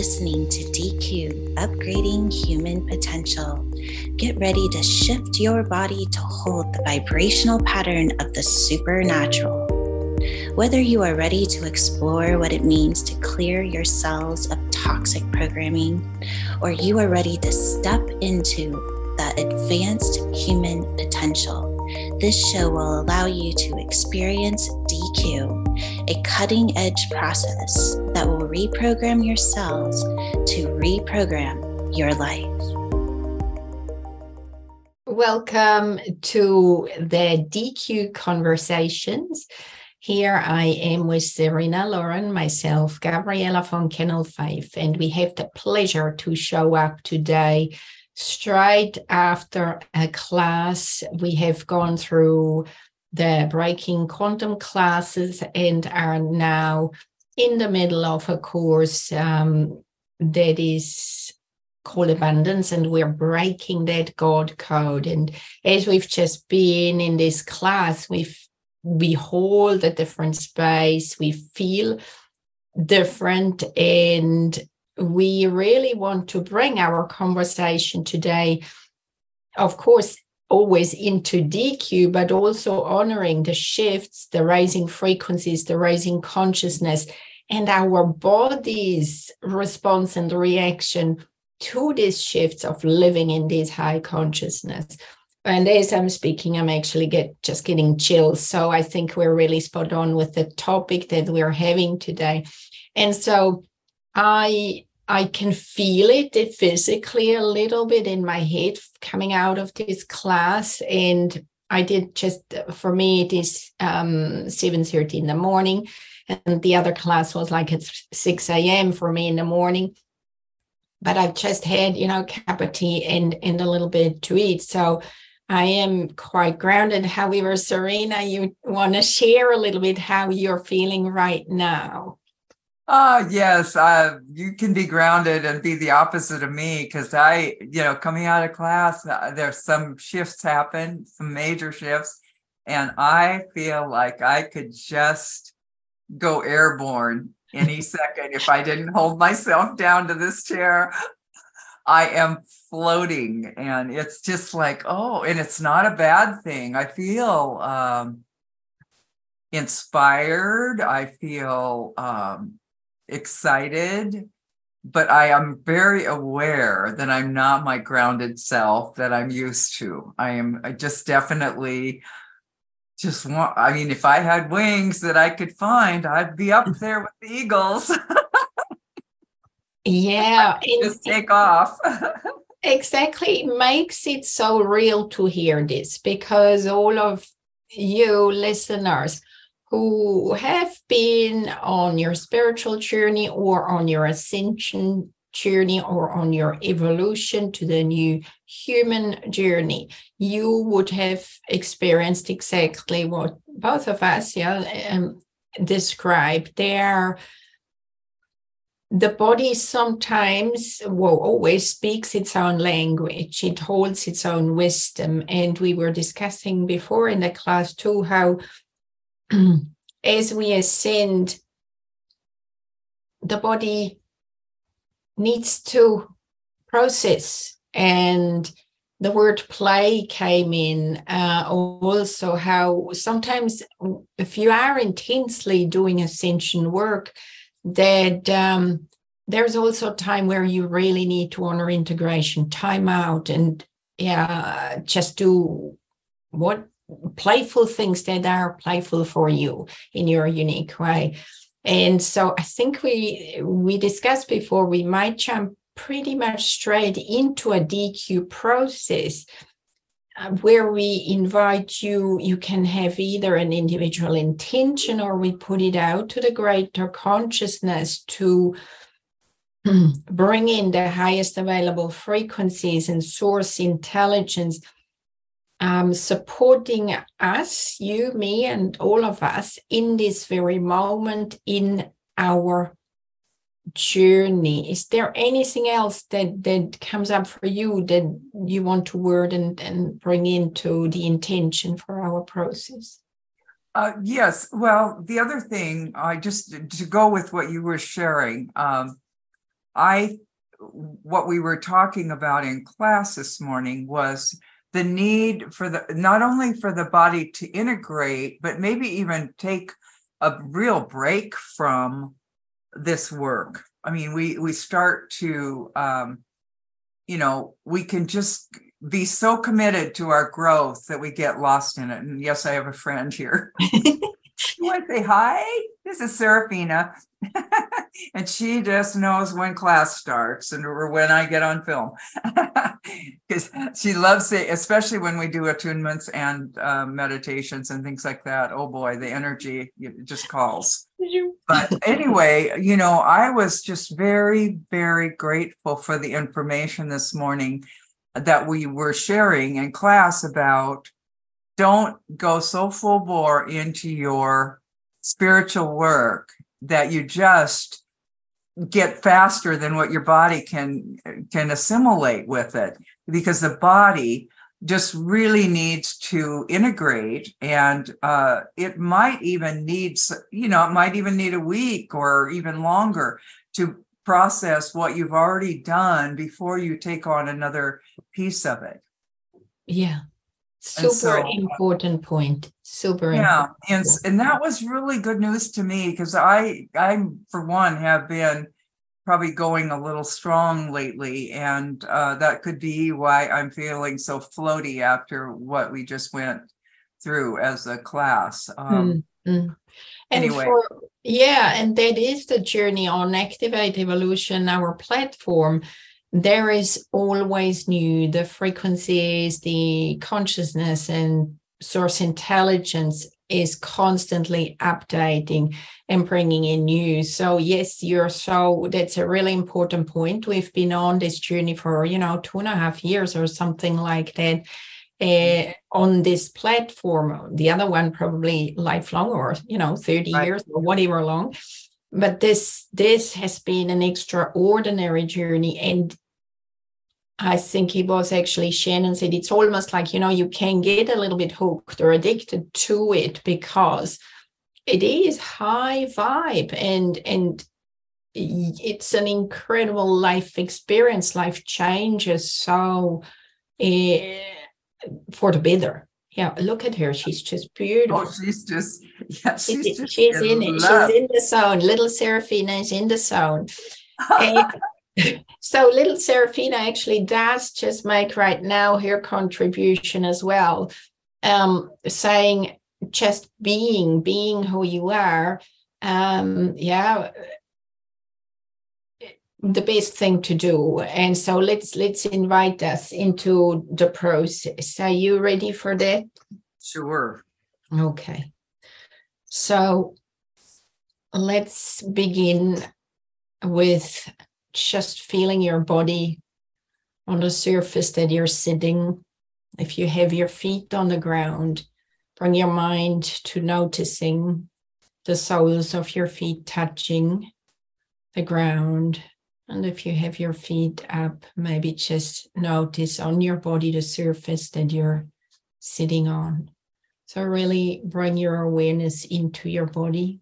listening to DECU Upgrading Human Potential. Get ready to shift your body to hold the vibrational pattern of the supernatural. Whether you are ready to explore what it means to clear your cells of toxic programming, or you are ready to step into the advanced human potential, this show will allow you to experience DECU, a cutting edge process that will reprogram your cells to reprogram your life. Welcome to the DECU Conversations. Here I am with Cerena Lauren, myself, Gabriela von Kanel Fyfe, and we have the pleasure to show up today straight after a class. We have gone through the breaking quantum classes and are now in the middle of a course um, that is called abundance and we're breaking that god code. And as we've just been in this class we've we hold a different space, we feel different, and we really want to bring our conversation today, of course, always into DECU, but also honoring the shifts, the rising frequencies, the rising consciousness, and our body's response and reaction to these shifts of living in this high consciousness and as I'm speaking, I'm actually get just getting chills. So I think we're really spot on with the topic that we're having today. And so I I can feel it physically a little bit in my head coming out of this class. And I did just for me it is um 7 30 in the morning. And the other class was like at 6 a.m. for me in the morning. But I've just had, you know, a cup of tea and and a little bit to eat. So I am quite grounded. However, Cerena, you want to share a little bit how you're feeling right now? Ah, uh, yes. Uh, you can be grounded and be the opposite of me because I, you know, coming out of class, uh, there's some shifts happen, some major shifts, and I feel like I could just go airborne any second if I didn't hold myself down to this chair. I am floating and it's just like, oh, and it's not a bad thing. I feel um, inspired. I feel um, excited, but I am very aware that I'm not my grounded self that I'm used to. I am I just definitely just want, I mean, if I had wings that I could find, I'd be up there with the eagles. Yeah. just take off. exactly. It makes it so real to hear this because all of you listeners who have been on your spiritual journey or on your ascension journey or on your evolution to the new human journey, you would have experienced exactly what both of us yeah, um, described. There the body sometimes, well, always speaks its own language. It holds its own wisdom. And we were discussing before in the class too how as we ascend, the body needs to process. And the word play came in uh, also, how sometimes if you are intensely doing ascension work, that um, there's also time where you really need to honor integration, time out, and yeah, just do what playful things that are playful for you in your unique way. And so I think we we discussed before we might jump pretty much straight into a DECU process uh, where we invite you, you can have either an individual intention or we put it out to the greater consciousness to bring in the highest available frequencies and source intelligence, um, supporting us, you, me, and all of us in this very moment in our journey. Is there anything else that that comes up for you that you want to word and and bring into the intention for our process? Uh, yes. Well the other thing i just to go with what you were sharing um, I what we were talking about in class this morning was the need for the not only for the body to integrate, but maybe even take a real break from this work. I mean, we we start to um, you know, we can just be so committed to our growth that we get lost in it. And yes, I have a friend here. you want to say hi? This is Serafina. and she just knows when class starts and or when I get on film. Because she loves it, especially when we do attunements and uh, meditations and things like that. Oh boy, the energy just calls. But anyway, you know, I was just very, very grateful for the information this morning that we were sharing in class about don't go so full bore into your spiritual work that you just get faster than what your body can can assimilate with it. Because the body just really needs to integrate and uh, it might even need you know it might even need a week or even longer to process what you've already done before you take on another piece of it. Yeah super so, important point super yeah important. and and that was really good news to me because i i for one have been probably going a little strong lately and uh, that could be why i'm feeling so floaty after what we just went through as a class um, mm-hmm. anyway for, yeah and that is the journey on activate evolution our platform there is always new. The frequencies the consciousness and source intelligence is constantly updating and bringing in new so yes you're so that's a really important point. We've been on this journey for you know two and a half years or something like that uh, on this platform. The other one probably lifelong or you know 30 right. years or whatever long but this this has been an extraordinary journey and I think it was actually Shannon said it's almost like, you know, you can get a little bit hooked or addicted to it because it is high vibe and and it's an incredible life experience, life changes so uh, for the better. Yeah, look at her. She's just beautiful. Oh, she's just yeah, she's, she's, just she's in, in she's in the zone. Little Serafina is in the zone. so little Serafina actually does just make right now her contribution as well, um, saying just being, being who you are. Um, yeah, the best thing to do. And so let's let's invite us into the process. Are you ready for that? Sure. Okay. So let's begin with just feeling your body on the surface that you're sitting. If you have your feet on the ground, bring your mind to noticing the soles of your feet touching the ground. And if you have your feet up, maybe just notice on your body the surface that you're sitting on. So, really bring your awareness into your body.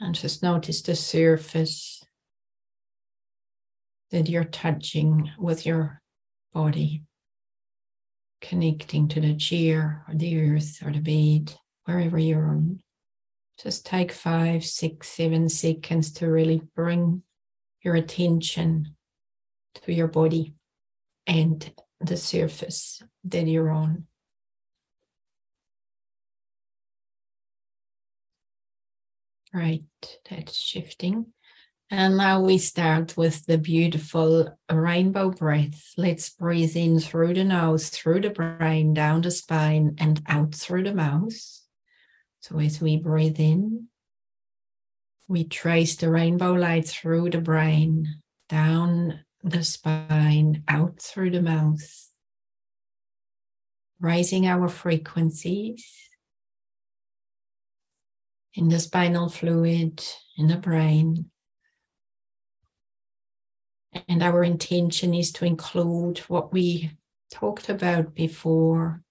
And just notice the surface that you're touching with your body, connecting to the chair or the earth or the bed, wherever you're on. Just take five, six, seven seconds to really bring your attention to your body and the surface that you're on. Right, that's shifting. And now we start with the beautiful rainbow breath. Let's breathe in through the nose, through the brain, down the spine, and out through the mouth. So as we breathe in, we trace the rainbow light through the brain, down the spine, out through the mouth, raising our frequencies in the spinal fluid, in the brain. And our intention is to include what we talked about before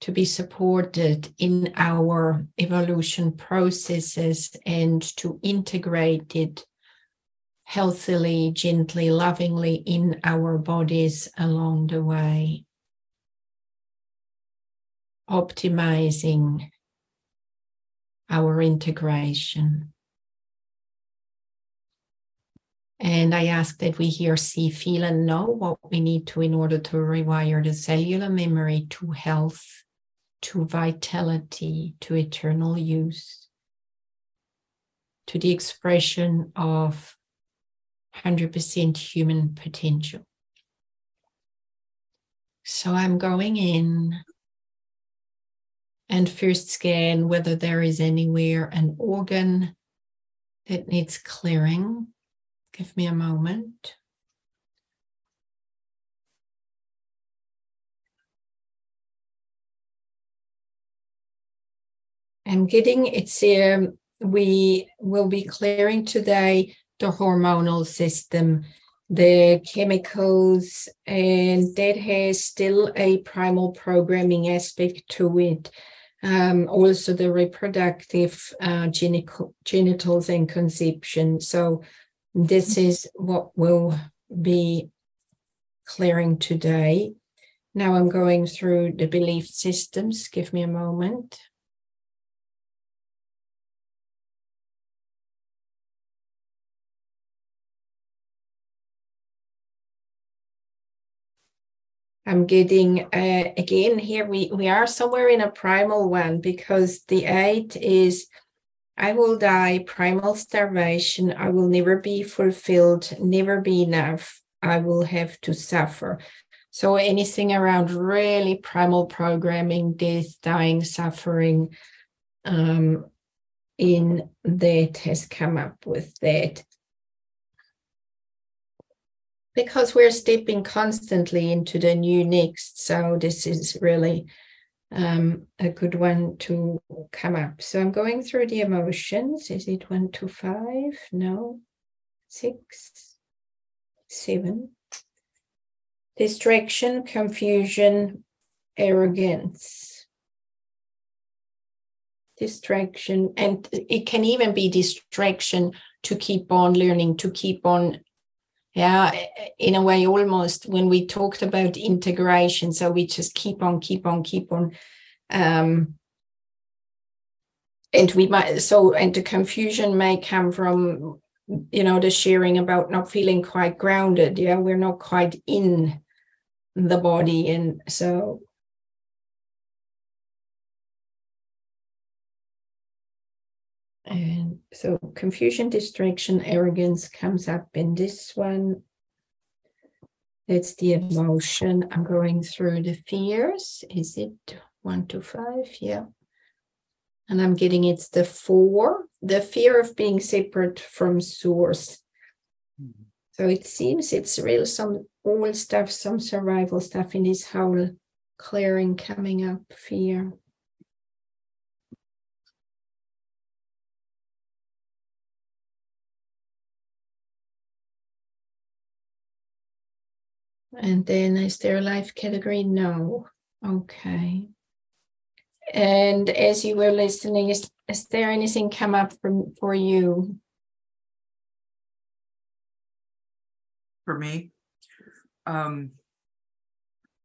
to be supported in our evolution processes and to integrate it healthily, gently, lovingly in our bodies along the way. Optimizing our integration. And I ask that we here see, feel, and know what we need to in order to rewire the cellular memory to health, to vitality, to eternal use, to the expression of 100% human potential. So I'm going in and first scan whether there is anywhere an organ that needs clearing. Give me a moment. I'm getting it's um, we will be clearing today the hormonal system, the chemicals, and that has still a primal programming aspect to it. Um, also, the reproductive uh, genital, genitals and conception. So, this is what we'll be clearing today. Now, I'm going through the belief systems. Give me a moment. I'm getting uh, again here we we are somewhere in a primal one because the eight is I will die primal starvation. I will never be fulfilled never be enough. I will have to suffer. So anything around really primal programming death dying suffering um, in that has come up with that because we're stepping constantly into the new next. So this is really um, a good one to come up. So I'm going through the emotions. Is it one to five? No. Six, seven. Distraction, confusion, arrogance. Distraction, and it can even be distraction to keep on learning, to keep on yeah in a way almost when we talked about integration so we just keep on keep on keep on um and we might so and the confusion may come from you know the sharing about not feeling quite grounded yeah we're not quite in the body and so And so confusion, distraction, arrogance comes up in this one. It's the emotion. I'm going through the fears. Is it one to five? Yeah. And I'm getting it's the four, the fear of being separate from source. Mm-hmm. So it seems it's real some old stuff, some survival stuff in this whole clearing coming up, fear. And then is there a life category? No. Okay. And as you were listening, is, is there anything come up from for you? For me, um,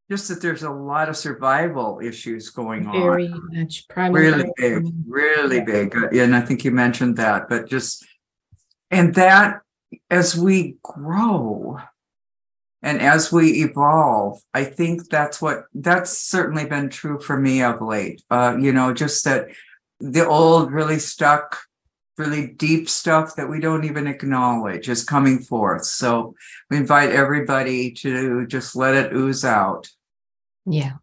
just that there's a lot of survival issues going on. Very much, really big, really yeah. big. Uh, and I think you mentioned that, but just and that as we grow, and as we evolve i think that's what that's certainly been true for me of late. Uh, you know just that the old really stuck really deep stuff that we don't even acknowledge is coming forth. So we invite everybody to just let it ooze out. Yeah.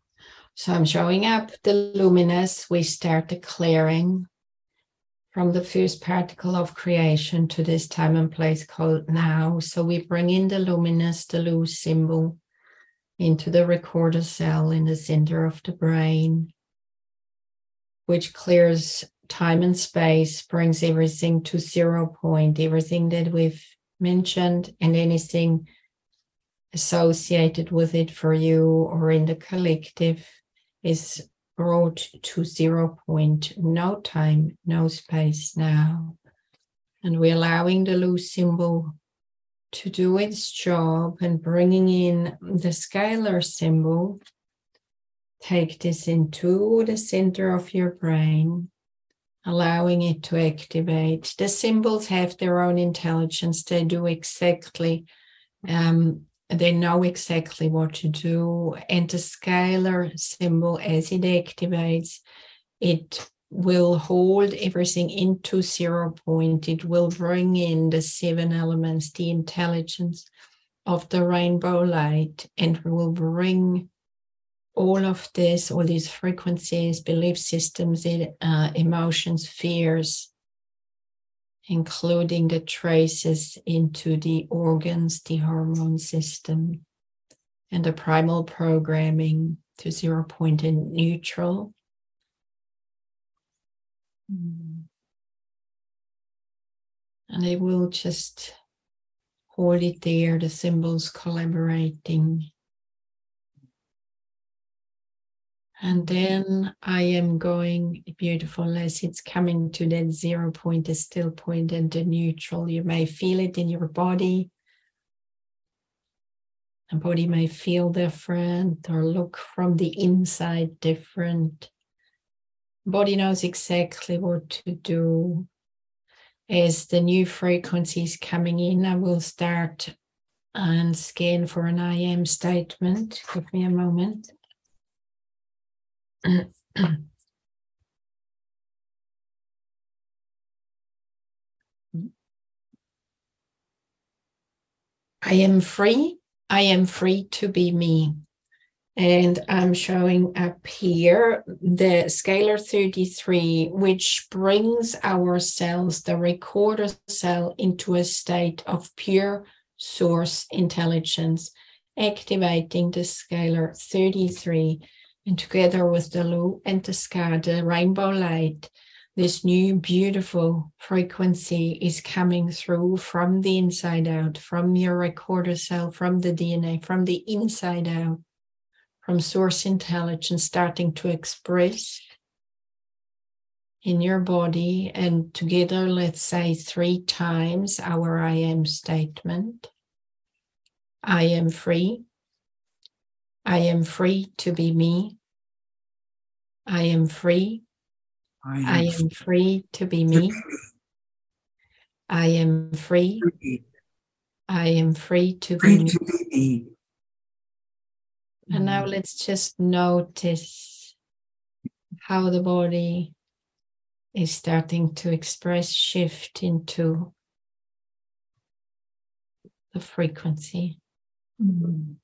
So i'm showing up the luminous. We start declaring from the first particle of creation to this time and place called now. So we bring in the luminous, the luz symbol into the recorder cell in the center of the brain, which clears time and space, brings everything to zero point, everything that we've mentioned and anything associated with it for you or in the collective is brought to zero point, no time, no space now. And we're allowing the loose symbol to do its job and bringing in the scalar symbol. Take this into the center of your brain, allowing it to activate. The symbols have their own intelligence, they do exactly. Um, they know exactly what to do. And the scalar symbol, as it activates, it will hold everything into zero point. It will bring in the seven elements, the intelligence of the rainbow light, and will bring all of this, all these frequencies, belief systems, uh, emotions, fears, including the traces into the organs, the hormone system, and the primal programming to zero point and neutral Mm. And they will just hold it there, the symbols collaborating. And then I am going beautiful as it's coming to that zero point, the still point, and the neutral. You may feel it in your body. The body may feel different or look from the inside different body knows exactly what to do as the new frequencies coming in i will start and scan for an i am statement give me a moment I am free. I am free to be me. And I'm showing up here the scalar 33, which brings our cells, the recorder cell, into a state of pure source intelligence, activating the scalar 33. And together with the Lu and the Ska, the rainbow light, this new beautiful frequency is coming through from the inside out, from your recorder cell, from the DNA, from the inside out from source intelligence starting to express in your body. And together let's say three times our i am statement. I am free i am free to be me. I am free. I am, I am free to be me. i am free. I am free to be me. and now let's just notice how the body is starting to express shift into the frequency. Mm.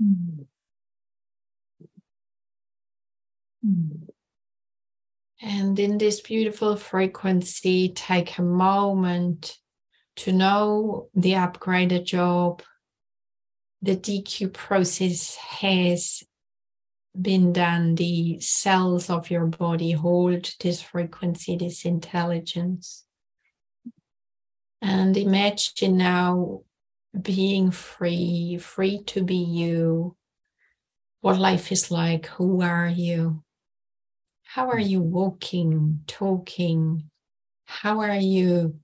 Mm. Mm. And in this beautiful frequency, take a moment to know the upgraded job, the DECU process has been done, the cells of your body hold this frequency, this intelligence. And imagine now being free, free to be you, what life is like, who are you? How are you walking, talking? How are you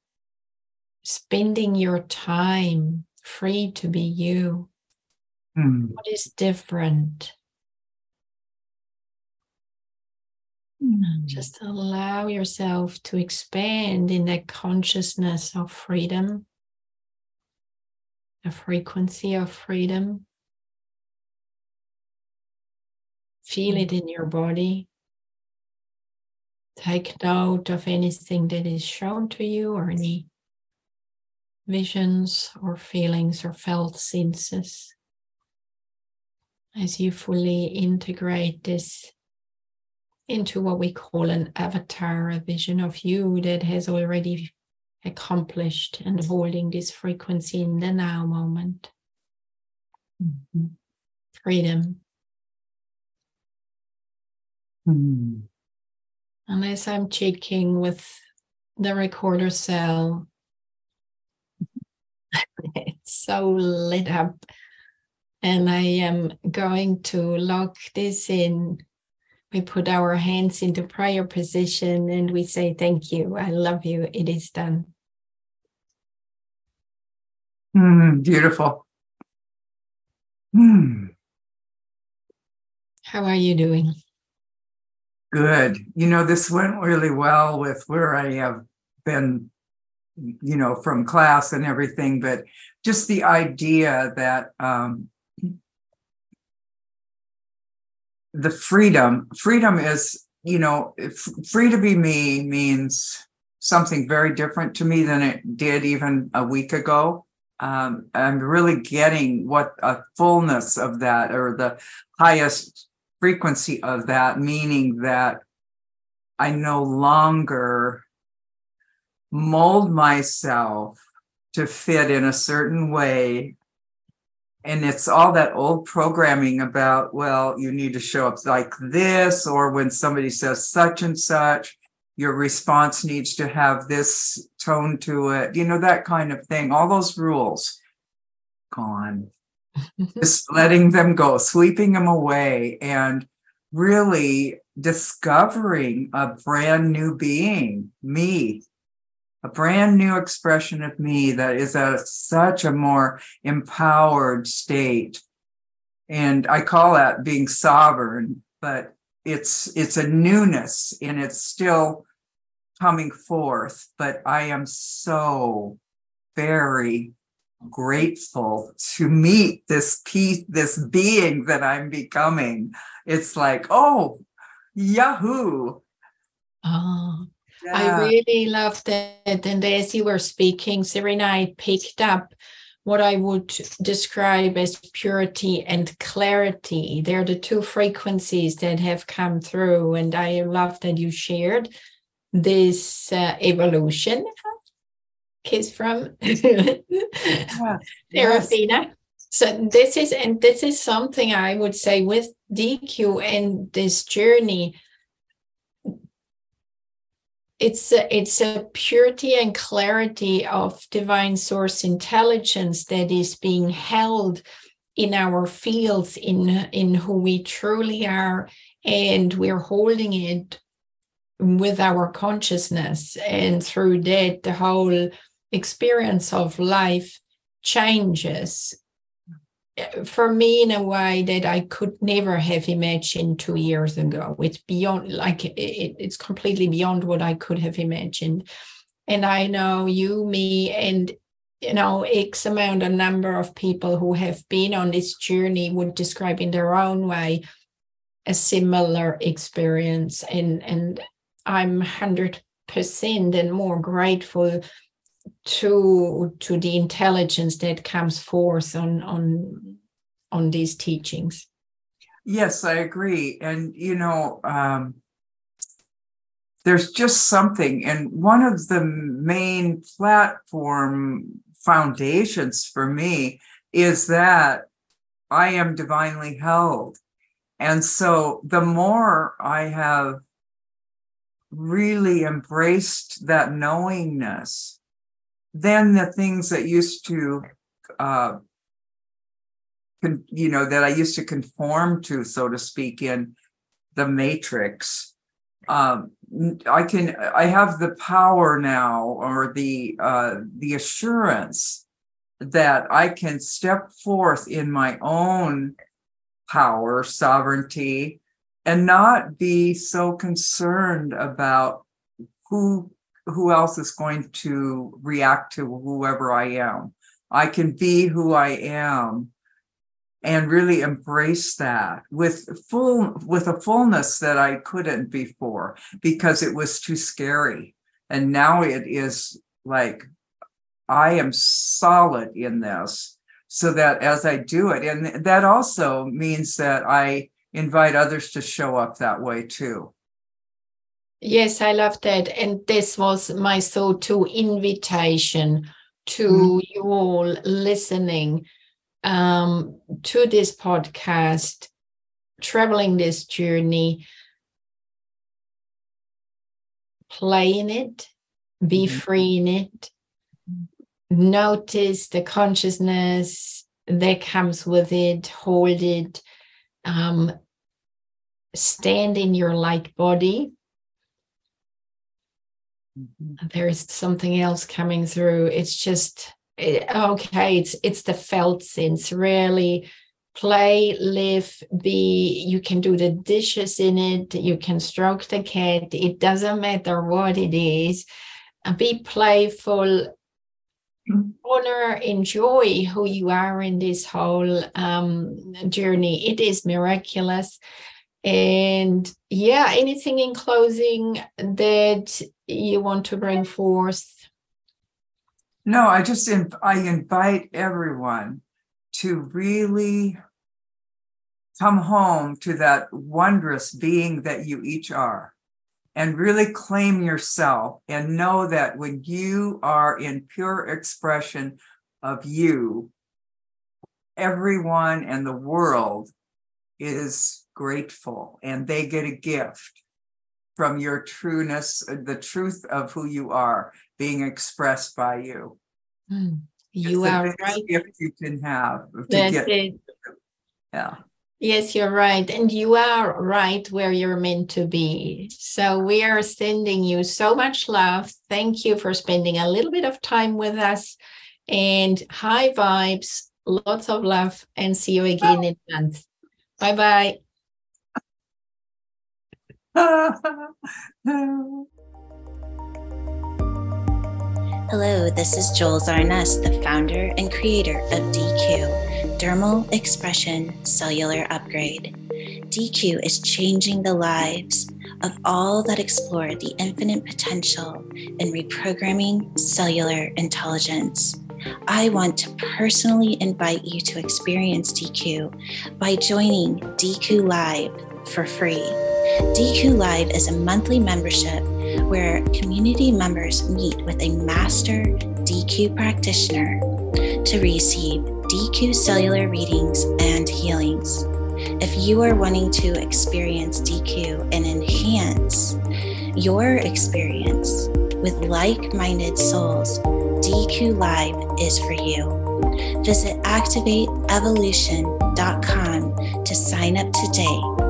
spending your time free to be you. Mm. What is different? Mm. Just allow yourself to expand in that consciousness of freedom, a frequency of freedom. Feel it in your body. Take note of anything that is shown to you or any visions or feelings or felt senses as you fully integrate this into what we call an avatar, a vision of you that has already accomplished and holding this frequency in the now moment. Mm-hmm. Freedom. Mm-hmm. And as I'm checking with the recorder cell, it's so lit up. And I am going to lock this in. We put our hands into prayer position and we say, Thank you. I love you. It is done. Mm, beautiful. Mm. How are you doing? Good. You know, this went really well with where I have been, you know, from class and everything, but just the idea that um, the freedom, freedom is, you know, free to be me means something very different to me than it did even a week ago. Um, I'm really getting what a fullness of that or the highest frequency of that, meaning that I no longer mold myself to fit in a certain way. And it's all that old programming about well you need to show up like this or when somebody says such and such your response needs to have this tone to it you know that kind of thing. All those rules. Gone. Just letting them go sweeping them away and really discovering a brand new being me. A brand new expression of me that is a such a more empowered state. And i call that being sovereign but it's it's a newness and it's still coming forth but i am so very grateful to meet this piece this being that i'm becoming it's like oh yahoo oh yeah. I really loved it. And as you were speaking, Cerena, I picked up what I would describe as purity and clarity. They're the two frequencies that have come through. And I love that you shared this uh, evolution. Kiss from yeah. Serafina. So this is and this is something I would say with DECU and this journey it's a, it's a purity and clarity of divine source intelligence that is being held in our fields in in who we truly are and we're holding it with our consciousness. And through that the whole experience of life changes for me in a way that I could never have imagined two years ago. It's beyond, like, it, it's completely beyond what I could have imagined. And I know you, me, and you know, X amount, a number of people who have been on this journey would describe in their own way a similar experience. And and I'm hundred percent and more grateful to to the intelligence that comes forth on on on these teachings. Yes i agree. And you know um there's just something and one of the main platform foundations for me is that i am divinely held. And so the more i have really embraced that knowingness then the things that used to uh, con- you know that i used to conform to so to speak in the matrix. Um, i can i have the power now or the uh, the assurance that i can step forth in my own power sovereignty and not be so concerned about who who else is going to react to whoever I am. I can be who I am and really embrace that with full with a fullness that I couldn't before because it was too scary. And now it is like I am solid in this so that as I do it and that also means that I invite others to show up that way too. Yes, I love that. And this was my so to invitation to mm. you all listening um, to this podcast, traveling this journey, playing it, be mm. free in it, notice the consciousness that comes with it. Hold it. Um, stand in your light body. Mm-hmm. There's something else coming through. It's just it, okay. It's it's the felt sense. Really play, live, be. You can do the dishes in it. You can stroke the cat. It doesn't matter what it is. Be playful. Honor, enjoy who you are in this whole um, journey. It is miraculous. And yeah, anything in closing that you want to bring forth? No, I just I invite everyone to really come home to that wondrous being that you each are and really claim yourself and know that when you are in pure expression of you, everyone and the world is grateful and they get a gift from your trueness, the truth of who you are being expressed by you. Mm, you are right. Gift you can have. That's get, it. Yeah. Yes, you're right. And you are right where you're meant to be. So we are sending you so much love. Thank you for spending a little bit of time with us and high vibes, lots of love, and see you again in a month. Bye bye. Hello, this is Joel Zarnes, the founder and creator of DECU, Dermal Expression Cellular Upgrade. DECU is changing the lives of all that explore the infinite potential in reprogramming cellular intelligence. I want to personally invite you to experience DECU by joining DECU Live for free. DECU Live is a monthly membership where community members meet with a master DECU practitioner to receive DECU cellular readings and healings. If you are wanting to experience DECU and enhance your experience with like minded souls, DECU Live is for you. Visit activateevolution.com to sign up today.